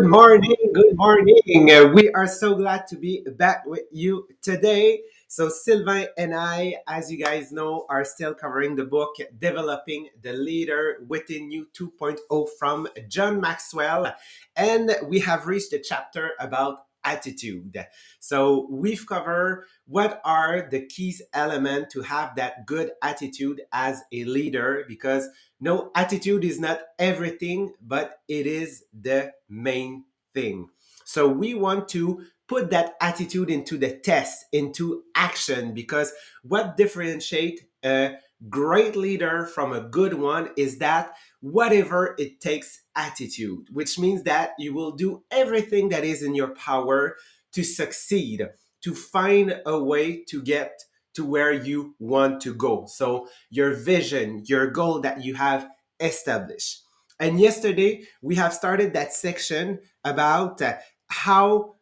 Good morning. Good morning. Uh, we are so glad to be back with you today. So, Sylvain and I, as you guys know, are still covering the book Developing the Leader Within You 2.0 from John Maxwell. And we have reached the chapter about attitude. So, we've covered what are the keys element to have that good attitude as a leader because no, attitude is not everything, but it is the main thing. So we want to put that attitude into the test, into action, because what differentiate a great leader from a good one is that whatever it takes attitude, which means that you will do everything that is in your power to succeed, to find a way to get to where you want to go. So, your vision, your goal that you have established. And yesterday we have started that section about uh, how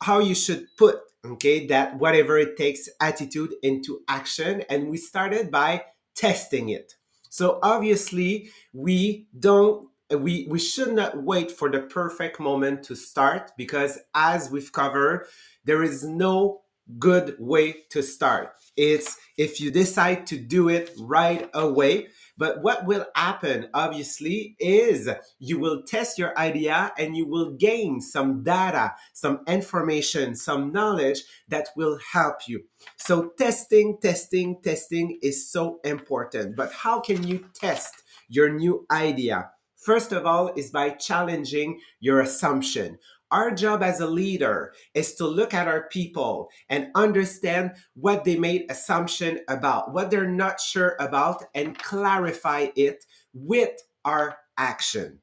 how you should put okay that whatever it takes attitude into action and we started by testing it. So obviously we don't we we should not wait for the perfect moment to start because as we've covered there is no good way to start. It's if you decide to do it right away. But what will happen, obviously, is you will test your idea and you will gain some data, some information, some knowledge that will help you. So, testing, testing, testing is so important. But how can you test your new idea? First of all, is by challenging your assumption. Our job as a leader is to look at our people and understand what they made assumption about, what they're not sure about, and clarify it with our action.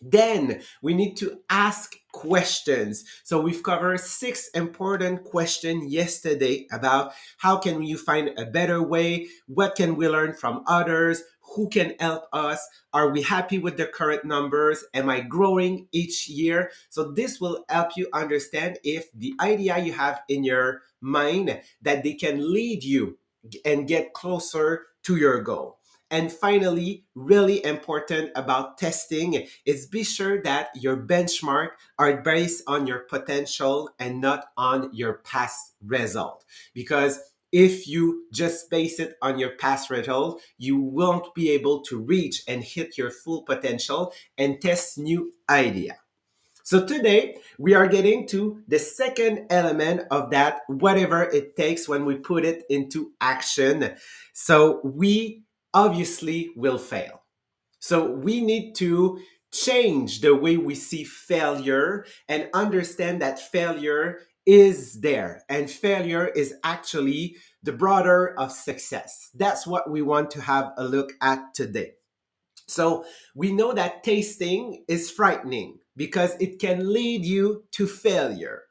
Then we need to ask questions. So we've covered six important questions yesterday about how can you find a better way? What can we learn from others? Who can help us? Are we happy with the current numbers? Am I growing each year? So this will help you understand if the idea you have in your mind that they can lead you and get closer to your goal. And finally, really important about testing is be sure that your benchmark are based on your potential and not on your past result. Because if you just base it on your past result, you won't be able to reach and hit your full potential and test new idea. So today we are getting to the second element of that, whatever it takes when we put it into action. So we obviously will fail. So we need to change the way we see failure and understand that failure is there and failure is actually the brother of success. That's what we want to have a look at today. So we know that tasting is frightening because it can lead you to failure.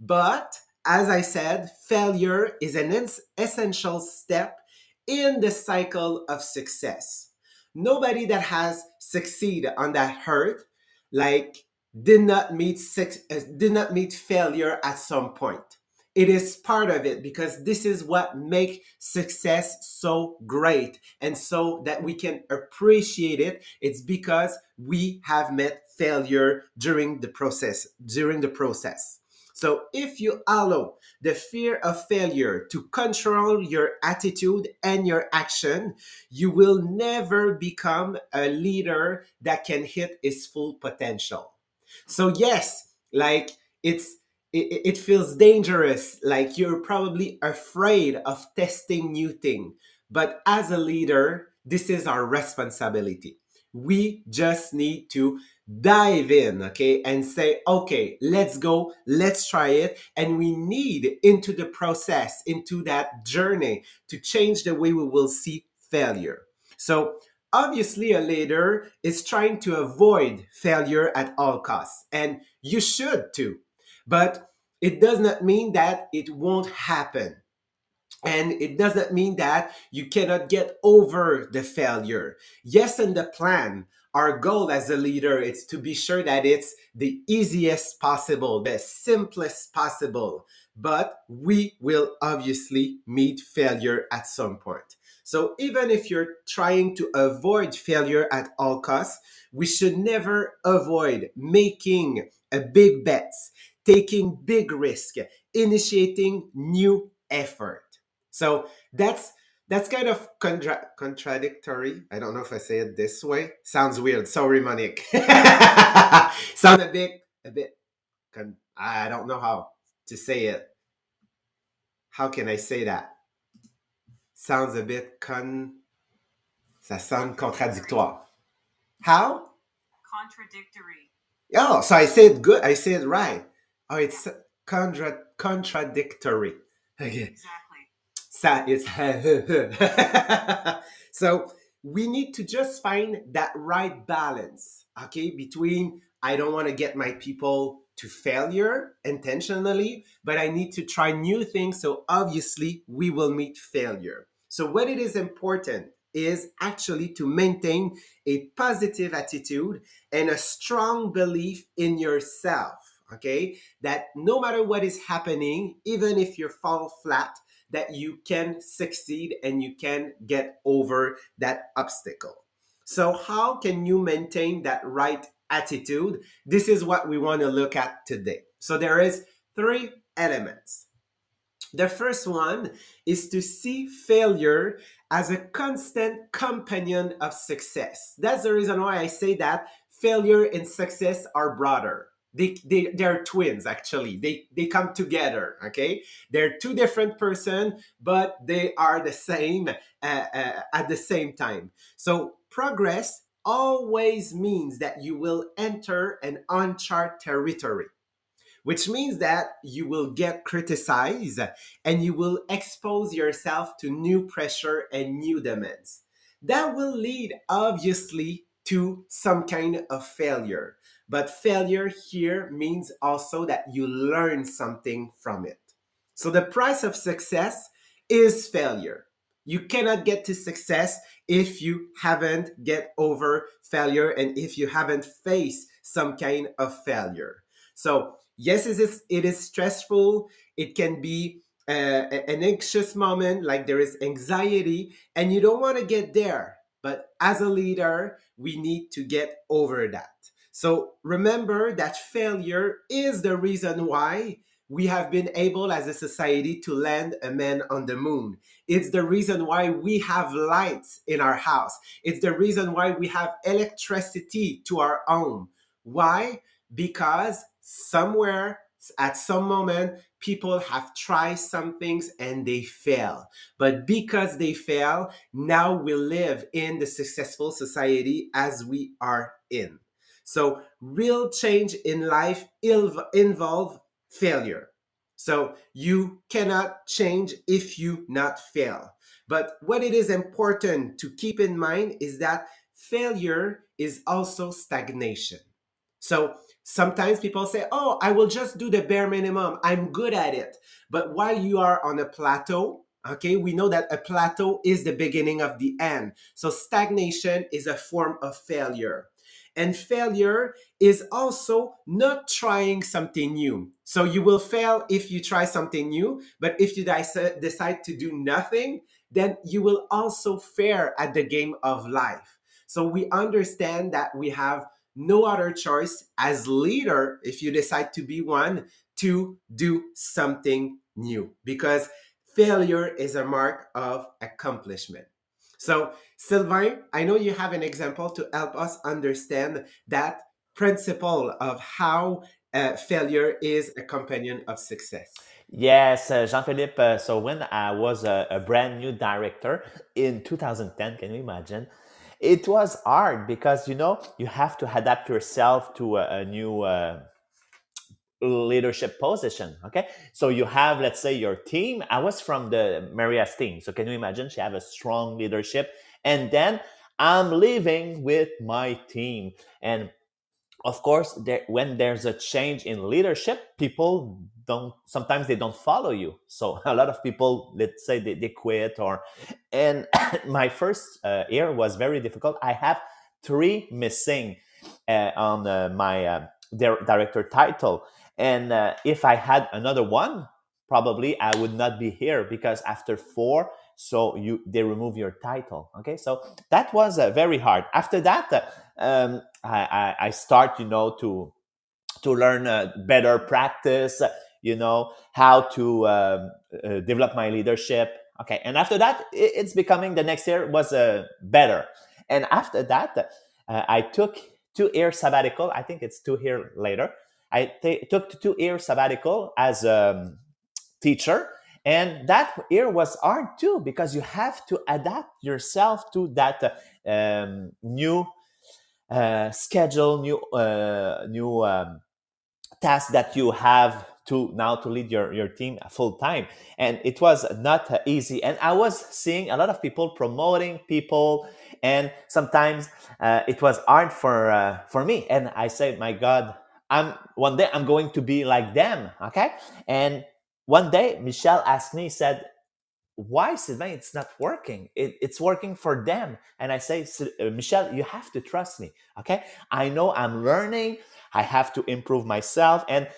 But as I said, failure is an essential step in the cycle of success. Nobody that has succeeded on that hurt, like did not meet six, uh, did not meet failure at some point. It is part of it because this is what make success so great and so that we can appreciate it. It's because we have met failure during the process, during the process. So if you allow the fear of failure to control your attitude and your action, you will never become a leader that can hit its full potential. So yes, like it's it, it feels dangerous, like you're probably afraid of testing new thing. But as a leader, this is our responsibility. We just need to dive in, okay, and say, okay, let's go, let's try it. And we need into the process, into that journey to change the way we will see failure. So, obviously, a leader is trying to avoid failure at all costs, and you should too. But it does not mean that it won't happen. And it doesn't mean that you cannot get over the failure. Yes, in the plan, our goal as a leader is to be sure that it's the easiest possible, the simplest possible. but we will obviously meet failure at some point. So even if you're trying to avoid failure at all costs, we should never avoid making a big bets, taking big risk, initiating new effort. So that's that's kind of contra- contradictory. I don't know if I say it this way. Sounds weird. Sorry, Monique. Sound a bit, a bit. Con- I don't know how to say it. How can I say that? Sounds a bit con. Ça sonne contradictoire. How? Contradictory. Oh, so I said good. I said right. Oh, it's contra- contradictory. Okay. Exactly. Ça is so we need to just find that right balance, okay, between I don't want to get my people to failure intentionally, but I need to try new things. So obviously we will meet failure. So what it is important is actually to maintain a positive attitude and a strong belief in yourself. Okay, that no matter what is happening, even if you fall flat, that you can succeed and you can get over that obstacle. So, how can you maintain that right attitude? This is what we want to look at today. So, there is three elements. The first one is to see failure as a constant companion of success. That's the reason why I say that failure and success are broader they, they they're twins actually. They they come together okay? They're two different person but they are the same uh, uh, at the same time. So progress always means that you will enter an uncharted territory which means that you will get criticized and you will expose yourself to new pressure and new demands that will lead obviously to some kind of failure but failure here means also that you learn something from it. So the price of success is failure. You cannot get to success if you haven't get over failure and if you haven't faced some kind of failure. So yes, it is, it is stressful. It can be uh, an anxious moment, like there is anxiety, and you don't want to get there. But as a leader, we need to get over that. So remember that failure is the reason why we have been able as a society to land a man on the moon. It's the reason why we have lights in our house. It's the reason why we have electricity to our home. Why? Because somewhere at some moment people have tried some things and they fail but because they fail now we live in the successful society as we are in so real change in life involve failure. So you cannot change if you not fail. But what it is important to keep in mind is that failure is also stagnation. So sometimes people say, "Oh, I will just do the bare minimum. I'm good at it." But while you are on a plateau, okay, we know that a plateau is the beginning of the end. So stagnation is a form of failure. And failure is also not trying something new. So you will fail if you try something new, but if you decide to do nothing, then you will also fare at the game of life. So we understand that we have no other choice as leader if you decide to be one to do something new because failure is a mark of accomplishment. So, Sylvain, I know you have an example to help us understand that principle of how uh, failure is a companion of success. Yes, uh, Jean-Philippe. Uh, so when I was a, a, brand new director in 2010, can you imagine? It was hard because you know you have to adapt yourself to a, a new uh, leadership position. Okay. So you have, let's say, your team. I was from the Maria's team. So can you imagine she have a strong leadership? And then I'm living with my team. And of course, there, when there's a change in leadership, people don't sometimes they don't follow you. So a lot of people, let's say, they, they quit or. And my first uh, year was very difficult. I have three missing uh, on uh, my uh, director title and uh, if I had another one, probably I would not be here because after four, so you they remove your title. Okay, so that was uh, very hard. After that, um, I, I, start, you know, to to learn uh, better practice. You know how to um, uh, develop my leadership. Okay, and after that, it, it's becoming the next year was uh, better. And after that, uh, I took two year sabbatical. I think it's two year later. I t- took two year sabbatical as a um, teacher and that year was hard too because you have to adapt yourself to that uh, um, new uh, schedule new uh, new um, task that you have to now to lead your, your team full time and it was not easy. And i was seeing a lot of people promoting people and sometimes uh, it was hard for uh, for me. And i said my god i'm one day i'm going to be like them okay? And one day michelle asked me said why sylvain it's not working. It, it's working for them. And i say uh, michelle you have to trust me okay? I know i'm learning. I have to improve myself. And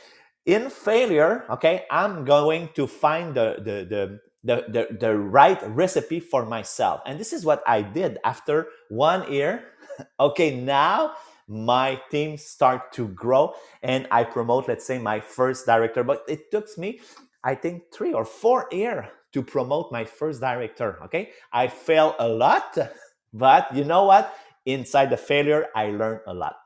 in failure okay i'm going to find the the the the, the, the right recipe for myself. And this is what i did after one year. Okay now my team start to grow and i promote let's say my first director. But it took me I think three or four years to promote my first director. Okay. I fail a lot, but you know what? Inside the failure, I learn a lot.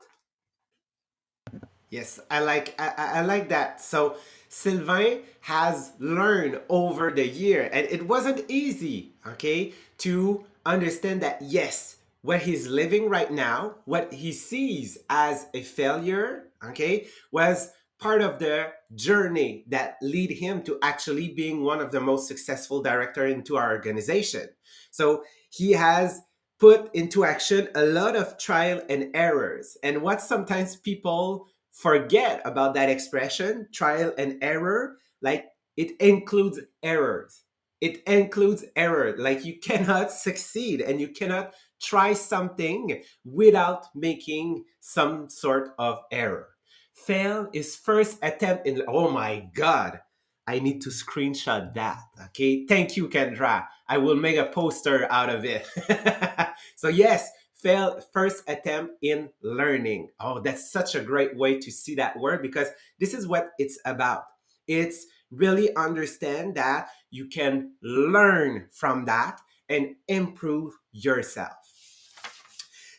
Yes, I like I, I like that. So Sylvain has learned over the year, and it wasn't easy, okay, to understand that yes, what he's living right now, what he sees as a failure, okay, was part of the journey that lead him to actually being one of the most successful director into our organization. So he has put into action a lot of trial and errors. And what sometimes people forget about that expression, trial and error, like it includes errors. It includes error. Like you cannot succeed and you cannot try something without making some sort of error fail his first attempt in oh my god i need to screenshot that okay? Thank you kendra. I will make a poster out of it. So yes fail first attempt in learning. Oh that's such a great way to see that word because this is what it's about. It's really understand that you can learn from that and improve yourself.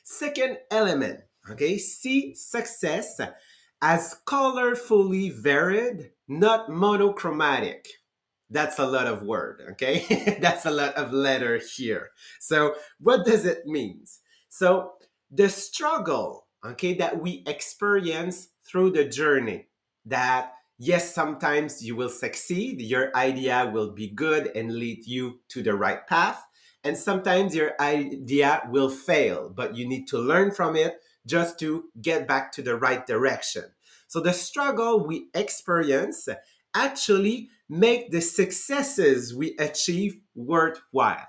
Second element okay? See success as colorfully varied, not monochromatic. That's a lot of word, okay? That's a lot of letter here. So, what does it mean? So, the struggle, okay, that we experience through the journey, that yes, sometimes you will succeed, your idea will be good and lead you to the right path. And sometimes your idea will fail, but you need to learn from it just to get back to the right direction. So the struggle we experience actually make the successes we achieve worthwhile.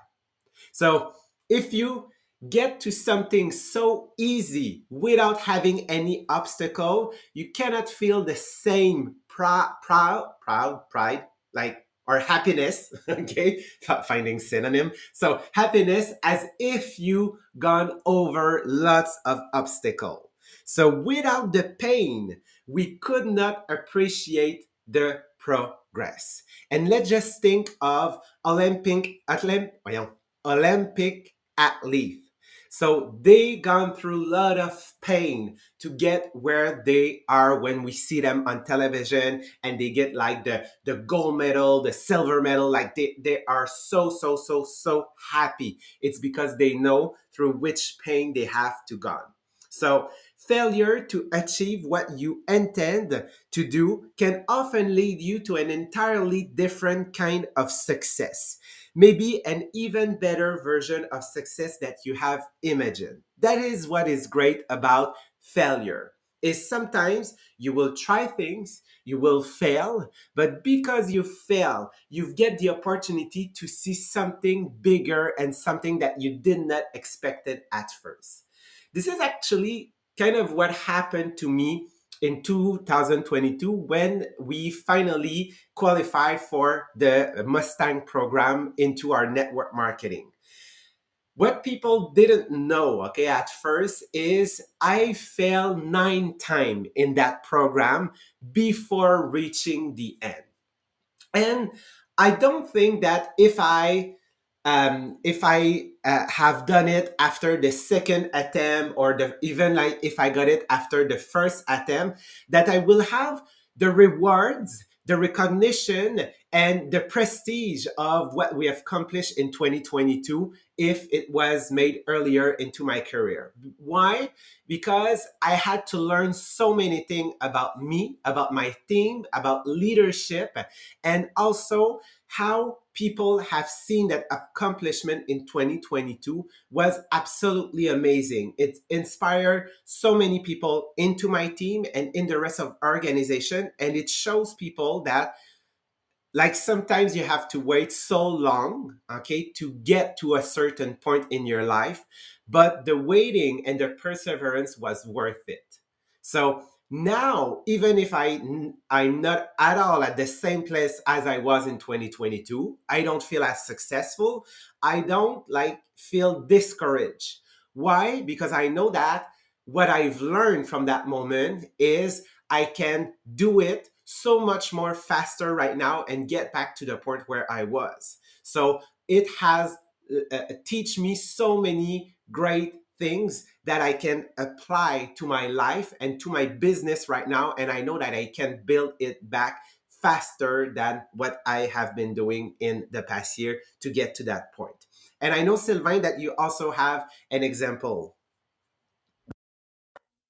So if you get to something so easy without having any obstacle, you cannot feel the same proud, proud, proud, pride, like or happiness, okay, finding synonym. So happiness as if you gone over lots of obstacle. So without the pain, we could not appreciate the progress. And let's just think of Olympic oh Olympic athlete. So they gone through a lot of pain to get where they are when we see them on television and they get like the, the gold medal, the silver medal, like they, they are so, so, so, so happy. It's because they know through which pain they have to gone. So failure to achieve what you intend to do can often lead you to an entirely different kind of success maybe an even better version of success that you have imagined. That is what is great about failure. Is sometimes you will try things, you will fail, but because you fail, you get the opportunity to see something bigger and something that you did not expect it at first. This is actually kind of what happened to me in 2022 when we finally qualified for the Mustang program into our network marketing. What people didn't know, okay, at first is I failed nine times in that program before reaching the end. And I don't think that if I um, if I uh, have done it after the second attempt or the even like if I got it after the first attempt, that I will have the rewards, the recognition, and the prestige of what we have accomplished in 2022 if it was made earlier into my career. Why? Because I had to learn so many things about me, about my team, about leadership, and also how people have seen that accomplishment in 2022 was absolutely amazing. It inspired so many people into my team and in the rest of organization and it shows people that like sometimes you have to wait so long okay to get to a certain point in your life but the waiting and the perseverance was worth it so now even if i i'm not at all at the same place as i was in 2022 i don't feel as successful. I don't like feel discouraged. Why? Because i know that what i've learned from that moment is i can do it so much more faster right now and get back to the point where I was. So it has uh, uh, teach me so many great things that I can apply to my life and to my business right now. And I know that I can build it back faster than what I have been doing in the past year to get to that point. And I know, Sylvain, that you also have an example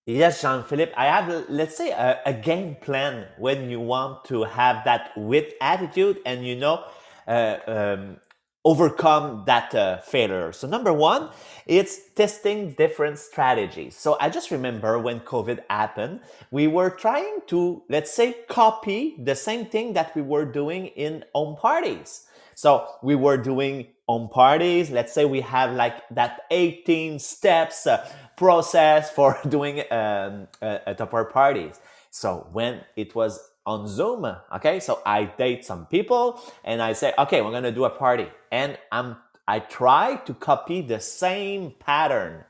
Yes, Jean-Philippe, I have, let's say, a, a, game plan when you want to have that with attitude and, you know, uh, um, overcome that uh, failure. So number one, it's testing different strategies. So I just remember when COVID happened, we were trying to, let's say, copy the same thing that we were doing in home parties. So we were doing home parties. Let's say we have like that 18 steps uh, process for doing um, a, a tupper parties. So when it was on Zoom, okay, so I date some people and I say, okay, we're gonna do a party, and I'm I try to copy the same pattern.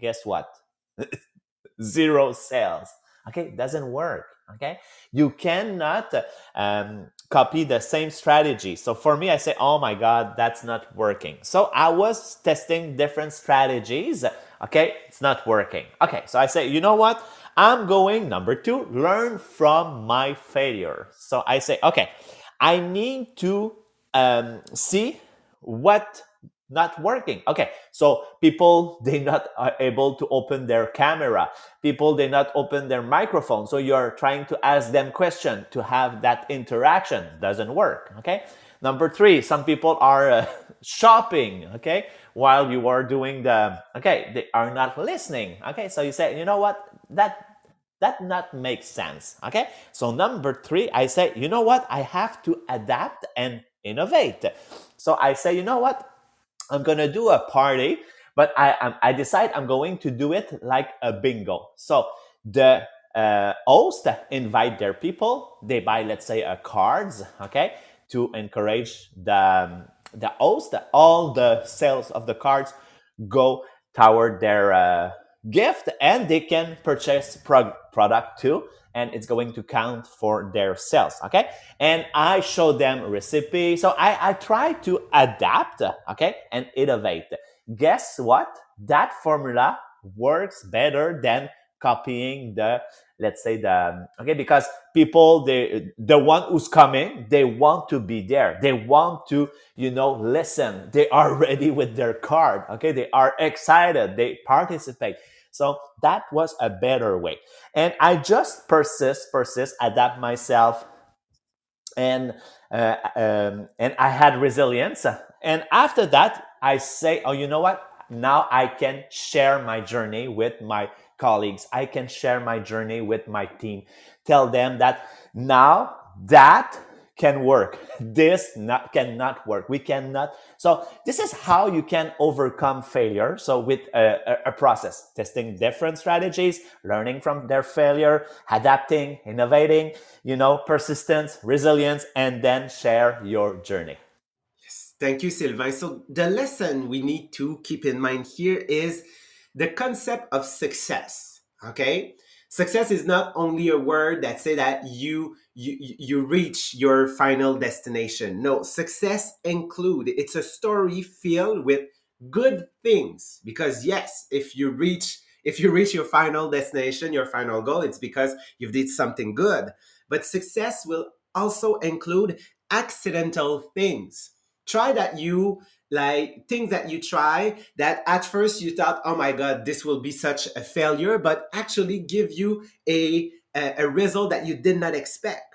Guess what? Zero sales. Okay, doesn't work. Okay, you cannot um, copy the same strategy. So for me, I say, oh my God, that's not working. So I was testing different strategies. Okay, it's not working. Okay, so I say, you know what? I'm going, number two, learn from my failure. So I say, okay, I need to um, see what not working. Okay, so people they not are able to open their camera. People they not open their microphone. So you're trying to ask them question to have that interaction doesn't work. Okay. Number three, some people are uh, shopping. Okay, while you are doing the okay, they are not listening. Okay, so you say, you know what, that that not makes sense. Okay, so number three, I say, you know what, I have to adapt and innovate. So I say, you know what, I'm gonna do a party, but I I decide I'm going to do it like a bingo. So the uh, host invite their people. They buy, let's say, a cards, okay, to encourage the the host. All the sales of the cards go toward their uh, gift, and they can purchase pro- product too and it's going to count for their sales. Okay. And I show them recipe. So I, I try to adapt. Okay. And innovate. Guess what? That formula works better than copying the let's say the okay because people they the one who's coming they want to be there they want to you know listen they are ready with their card okay they are excited they participate so that was a better way. And I just persist, persist, adapt myself. And uh, um, and I had resilience. And after that, I say, oh, you know what? Now I can share my journey with my colleagues. I can share my journey with my team. Tell them that now that can work. This not, cannot work. We cannot. So this is how you can overcome failure. So with a, a, process, testing different strategies, learning from their failure, adapting, innovating, you know, persistence, resilience, and then share your journey. Yes, thank you, Sylvain. So the lesson we need to keep in mind here is the concept of success. Okay, success is not only a word that say that you you you reach your final destination. No, success include it's a story filled with good things because yes, if you reach if you reach your final destination, your final goal, it's because you've did something good. But success will also include accidental things. Try that you like things that you try that at first you thought, oh my god, this will be such a failure, but actually give you a a, a result that you did not expect.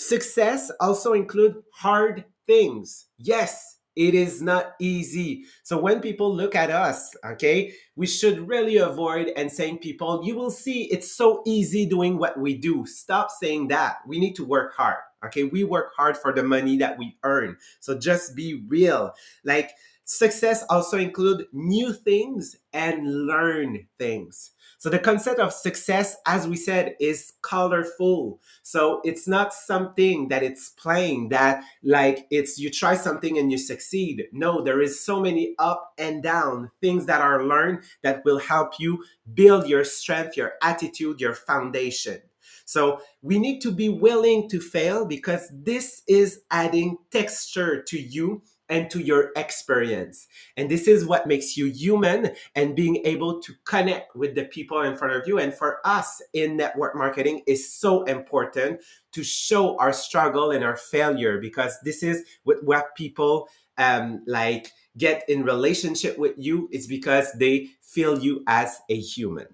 Success also include hard things. Yes, it is not easy. So when people look at us, okay, we should really avoid and saying people, you will see it's so easy doing what we do. Stop saying that. We need to work hard. Okay, we work hard for the money that we earn. So just be real. Like success also include new things and learn things. So the concept of success, as we said, is colorful. So it's not something that it's plain that like it's you try something and you succeed. No, there is so many up and down things that are learned that will help you build your strength, your attitude, your foundation. So we need to be willing to fail because this is adding texture to you and to your experience. And this is what makes you human and being able to connect with the people in front of you. And for us in network marketing is so important to show our struggle and our failure because this is what, what people um, like get in relationship with you. It's because they feel you as a human.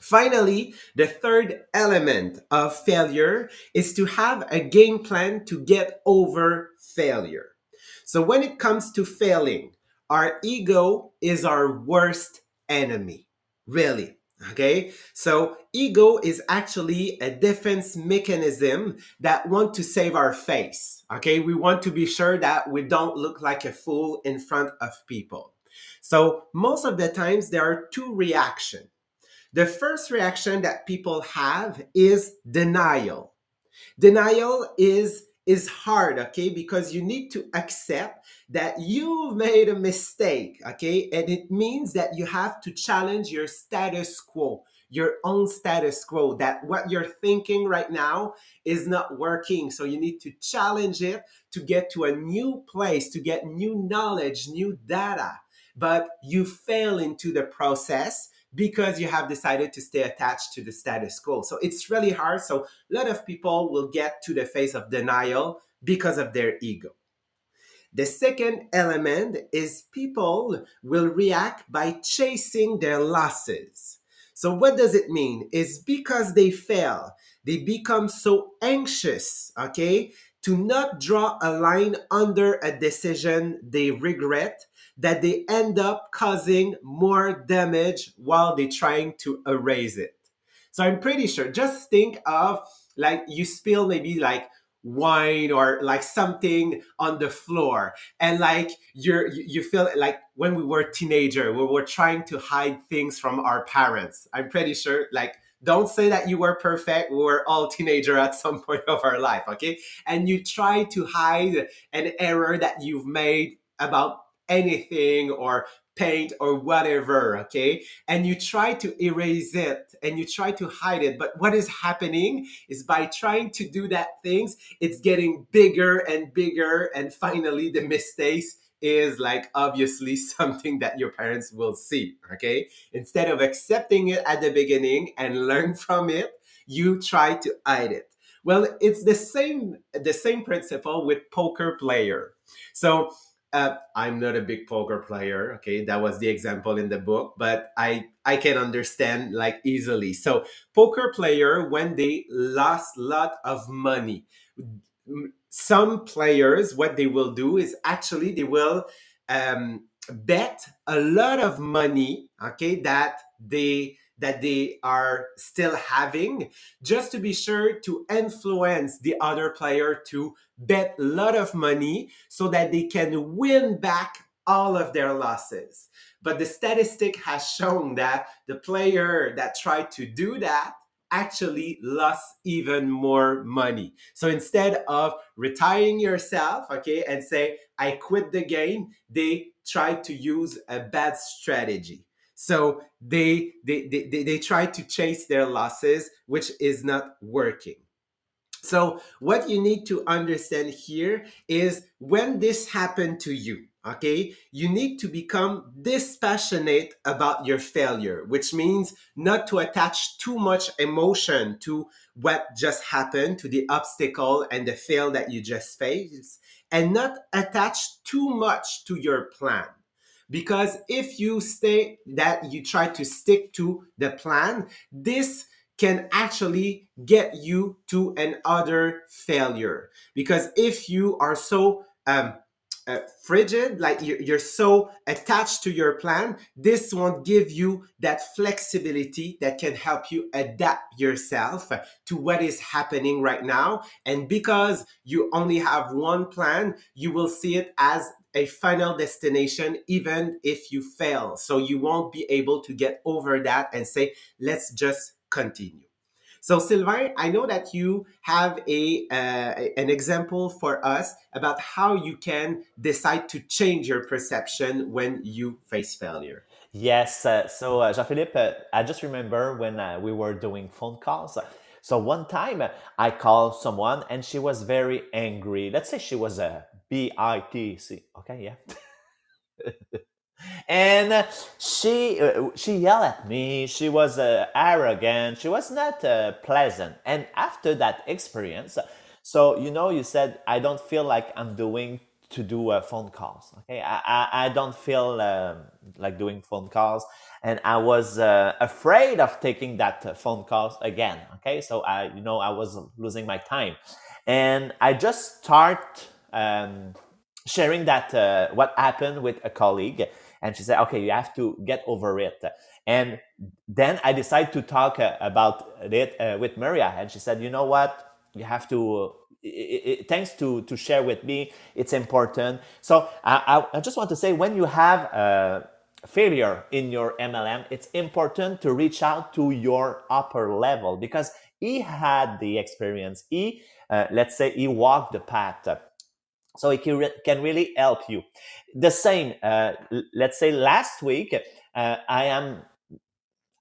Finally, the third element of failure is to have a game plan to get over failure. So when it comes to failing, our ego is our worst enemy. Really. Okay. So ego is actually a defense mechanism that want to save our face. Okay. We want to be sure that we don't look like a fool in front of people. So most of the times there are two reactions the first reaction that people have is denial. Denial is is hard, okay? Because you need to accept that you've made a mistake, okay? And it means that you have to challenge your status quo, your own status quo, that what you're thinking right now is not working. So you need to challenge it to get to a new place, to get new knowledge, new data. But you fail into the process because you have decided to stay attached to the status quo. So it's really hard. So a lot of people will get to the phase of denial because of their ego. The second element is people will react by chasing their losses. So what does it mean? Is because they fail, they become so anxious, okay, to not draw a line under a decision they regret that they end up causing more damage while they're trying to erase it. So I'm pretty sure, just think of like you spill maybe like wine or like something on the floor and like you're you feel like when we were teenager we were trying to hide things from our parents. I'm pretty sure like don't say that you were perfect. We were all teenager at some point of our life okay? And you try to hide an error that you've made about anything or paint or whatever, okay? And you try to erase it and you try to hide it. But what is happening is by trying to do that things, it's getting bigger and bigger. And finally, the mistakes is like obviously something that your parents will see, okay? Instead of accepting it at the beginning and learn from it, you try to hide it. Well, it's the same the same principle with poker player. So uh, I'm not a big poker player. Okay, that was the example in the book, but I I can understand like easily. So poker player when they lost lot of money, some players what they will do is actually they will um, bet a lot of money. Okay, that they that they are still having just to be sure to influence the other player to bet a lot of money so that they can win back all of their losses. But the statistic has shown that the player that tried to do that actually lost even more money. So instead of retiring yourself, okay, and say, I quit the game, they tried to use a bad strategy. So they they, they, they, try to chase their losses, which is not working. So what you need to understand here is when this happened to you, okay, you need to become dispassionate about your failure, which means not to attach too much emotion to what just happened, to the obstacle and the fail that you just faced, and not attach too much to your plan. Because if you stay that you try to stick to the plan, this can actually get you to another failure. Because if you are so um, uh, frigid, like you're, you're so attached to your plan, this won't give you that flexibility that can help you adapt yourself to what is happening right now. And because you only have one plan, you will see it as a final destination, even if you fail. So you won't be able to get over that and say, let's just continue. So Sylvain, I know that you have a uh, an example for us about how you can decide to change your perception when you face failure. Yes. Uh, so, uh, Jean Philippe, uh, I just remember when uh, we were doing phone calls. So, one time I called someone and she was very angry. Let's say she was a B I T C. Okay, yeah. and she uh, she yelled at me she was uh, arrogant she was not uh, pleasant and after that experience so you know you said i don't feel like i'm doing to do uh, phone calls okay i i, I don't feel um, like doing phone calls and i was uh, afraid of taking that phone calls again okay so i you know i was losing my time and i just start um, sharing that what happened with a colleague and she said, okay, you have to get over it. And then I decided to talk uh, about it uh, with Maria. And she said, you know what? You have to, it, it, thanks to, to share with me, it's important. So I, I, I just want to say when you have a failure in your MLM, it's important to reach out to your upper level because he had the experience. He, uh, let's say, he walked the path so it can, re- can really help you the same uh, let's say last week uh, i am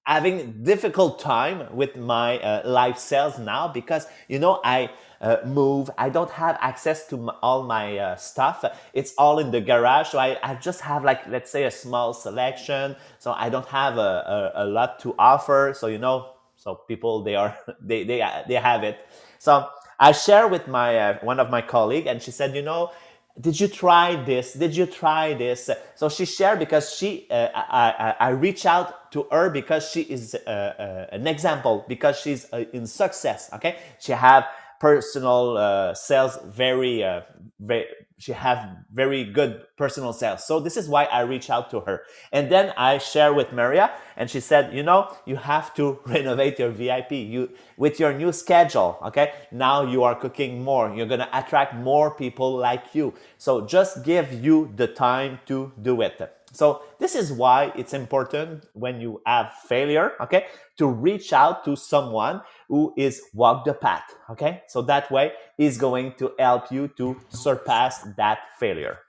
having difficult time with my uh, live sales now because you know i uh, move i don't have access to my, all my uh, stuff it's all in the garage so I, I just have like let's say a small selection so i don't have a, a, a lot to offer so you know so people they are they they, they have it so I share with my uh, one of my colleague, and she said, you know, did you try this? Did you try this? So she shared because she, uh, I, I, I reach out to her because she is uh, uh, an example because she's uh, in success. Okay, she have personal uh, sales very, uh, very she have very good personal sales. So this is why i reach out to her. And then i share with maria and she said you know you have to renovate your vip you with your new schedule okay now you are cooking more. You're to attract more people like you. So just give you the time to do it so this is why it's important when you have failure, okay, to reach out to someone who is walk the path, okay? So that way is going to help you to surpass that failure.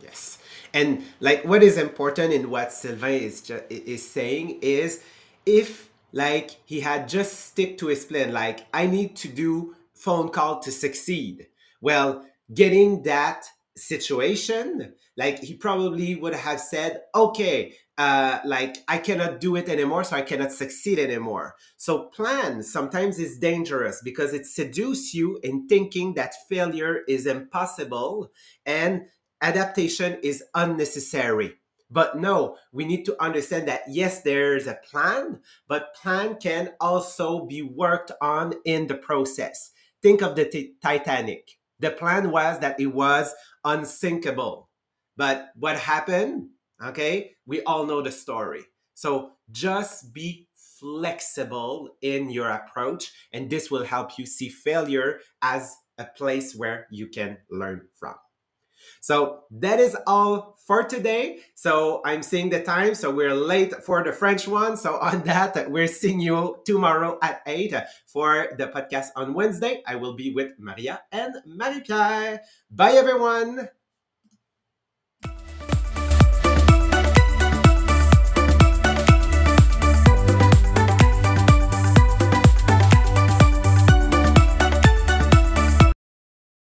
Yes. And like what is important in what Sylvain is just, is saying is if like he had just stick to his plan like I need to do phone call to succeed. Well, getting that situation like he probably would have said okay uh, like i cannot do it anymore so i cannot succeed anymore. So plan sometimes is dangerous because it seduces you in thinking that failure is impossible and adaptation is unnecessary. But no we need to understand that yes there's a plan but plan can also be worked on in the process. Think of the t- titanic the plan was that it was unsinkable. But what happened? Okay, we all know the story. So just be flexible in your approach, and this will help you see failure as a place where you can learn from. So that is all for today. So I'm seeing the time. So we're late for the French one. So on that, we're seeing you tomorrow at 8 for the podcast on Wednesday. I will be with Maria and Marie-Pierre. Bye, everyone.